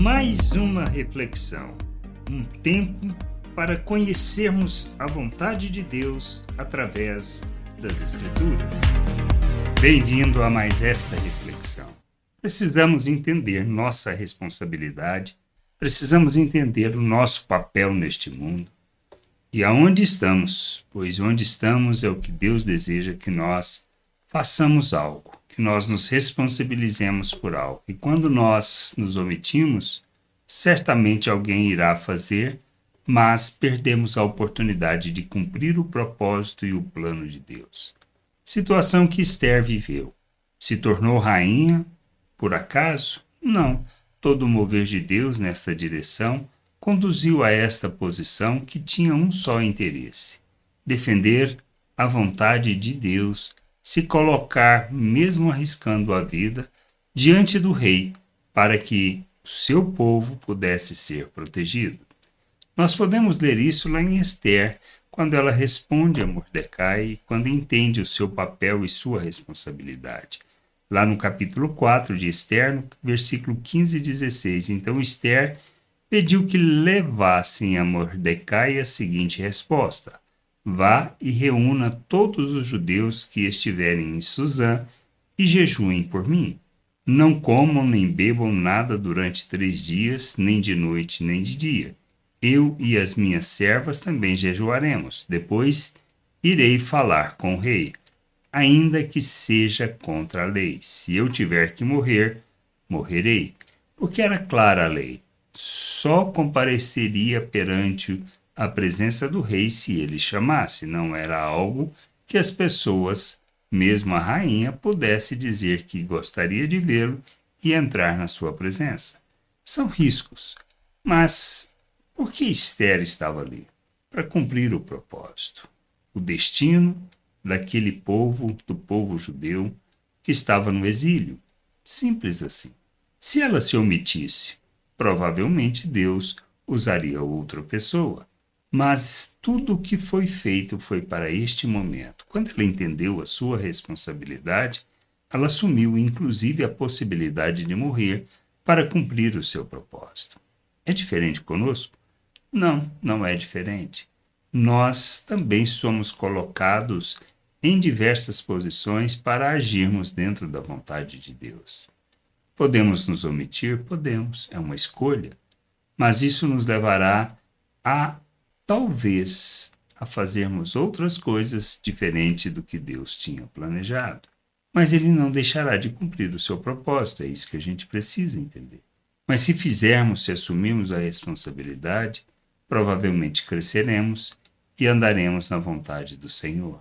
Mais uma reflexão, um tempo para conhecermos a vontade de Deus através das Escrituras. Bem-vindo a mais esta reflexão. Precisamos entender nossa responsabilidade, precisamos entender o nosso papel neste mundo e aonde estamos, pois onde estamos é o que Deus deseja que nós façamos algo, que nós nos responsabilizemos por algo. E quando nós nos omitimos, certamente alguém irá fazer, mas perdemos a oportunidade de cumprir o propósito e o plano de Deus. Situação que Esther viveu. Se tornou rainha, por acaso? Não. Todo o mover de Deus nesta direção conduziu a esta posição que tinha um só interesse: defender a vontade de Deus, se colocar, mesmo arriscando a vida, diante do rei, para que seu povo pudesse ser protegido. Nós podemos ler isso lá em Esther, quando ela responde a Mordecai e quando entende o seu papel e sua responsabilidade. Lá no capítulo 4 de Esther, no versículo 15 e 16. Então Esther pediu que levassem a Mordecai a seguinte resposta: Vá e reúna todos os judeus que estiverem em Suzã e jejuem por mim. Não comam nem bebam nada durante três dias, nem de noite nem de dia. Eu e as minhas servas também jejuaremos. Depois irei falar com o rei, ainda que seja contra a lei. Se eu tiver que morrer, morrerei. Porque era clara a lei só compareceria perante a presença do rei se ele chamasse, não era algo que as pessoas, mesmo a rainha, pudesse dizer que gostaria de vê-lo e entrar na sua presença. São riscos, mas por que Esther estava ali? Para cumprir o propósito, o destino daquele povo, do povo judeu, que estava no exílio. Simples assim. Se ela se omitisse, provavelmente Deus usaria outra pessoa. Mas tudo o que foi feito foi para este momento. Quando ela entendeu a sua responsabilidade, ela assumiu inclusive a possibilidade de morrer para cumprir o seu propósito. É diferente conosco? Não, não é diferente. Nós também somos colocados em diversas posições para agirmos dentro da vontade de Deus. Podemos nos omitir? Podemos, é uma escolha. Mas isso nos levará a, talvez, a fazermos outras coisas diferente do que Deus tinha planejado. Mas ele não deixará de cumprir o seu propósito, é isso que a gente precisa entender. Mas se fizermos, se assumirmos a responsabilidade, provavelmente cresceremos e andaremos na vontade do Senhor.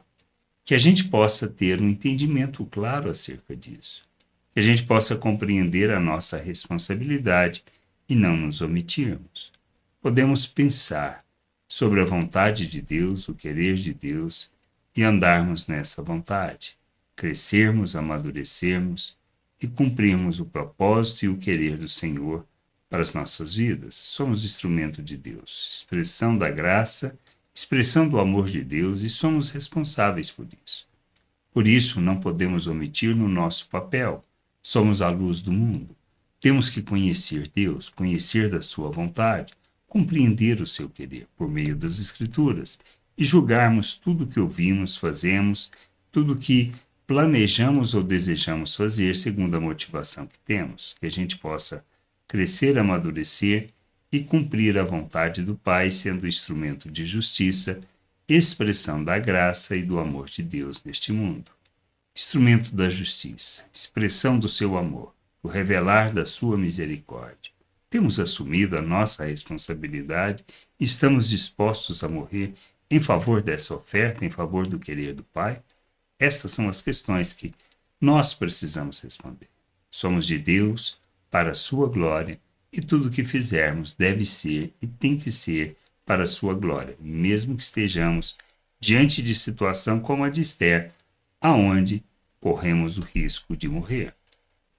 Que a gente possa ter um entendimento claro acerca disso que a gente possa compreender a nossa responsabilidade e não nos omitirmos. Podemos pensar sobre a vontade de Deus, o querer de Deus e andarmos nessa vontade, crescermos, amadurecermos e cumprirmos o propósito e o querer do Senhor para as nossas vidas. Somos instrumento de Deus, expressão da graça, expressão do amor de Deus e somos responsáveis por isso. Por isso, não podemos omitir no nosso papel Somos a luz do mundo. Temos que conhecer Deus, conhecer da Sua vontade, compreender o seu querer por meio das Escrituras e julgarmos tudo que ouvimos, fazemos, tudo que planejamos ou desejamos fazer segundo a motivação que temos, que a gente possa crescer, amadurecer e cumprir a vontade do Pai, sendo instrumento de justiça, expressão da graça e do amor de Deus neste mundo instrumento da justiça, expressão do seu amor, o revelar da sua misericórdia. Temos assumido a nossa responsabilidade estamos dispostos a morrer em favor dessa oferta, em favor do querer do Pai? Estas são as questões que nós precisamos responder. Somos de Deus para a sua glória e tudo o que fizermos deve ser e tem que ser para a sua glória, mesmo que estejamos diante de situação como a de Esther, aonde corremos o risco de morrer.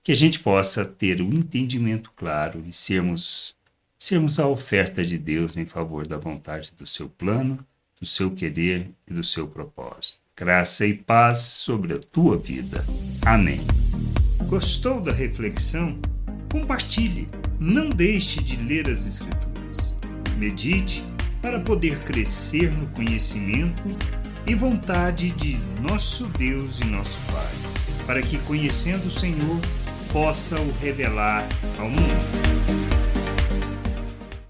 Que a gente possa ter o um entendimento claro e sermos, sermos a oferta de Deus em favor da vontade do seu plano, do seu querer e do seu propósito. Graça e paz sobre a tua vida. Amém. Gostou da reflexão? Compartilhe não deixe de ler as Escrituras. Medite para poder crescer no conhecimento e vontade de nosso Deus e nosso Pai, para que, conhecendo o Senhor, possa o revelar ao mundo.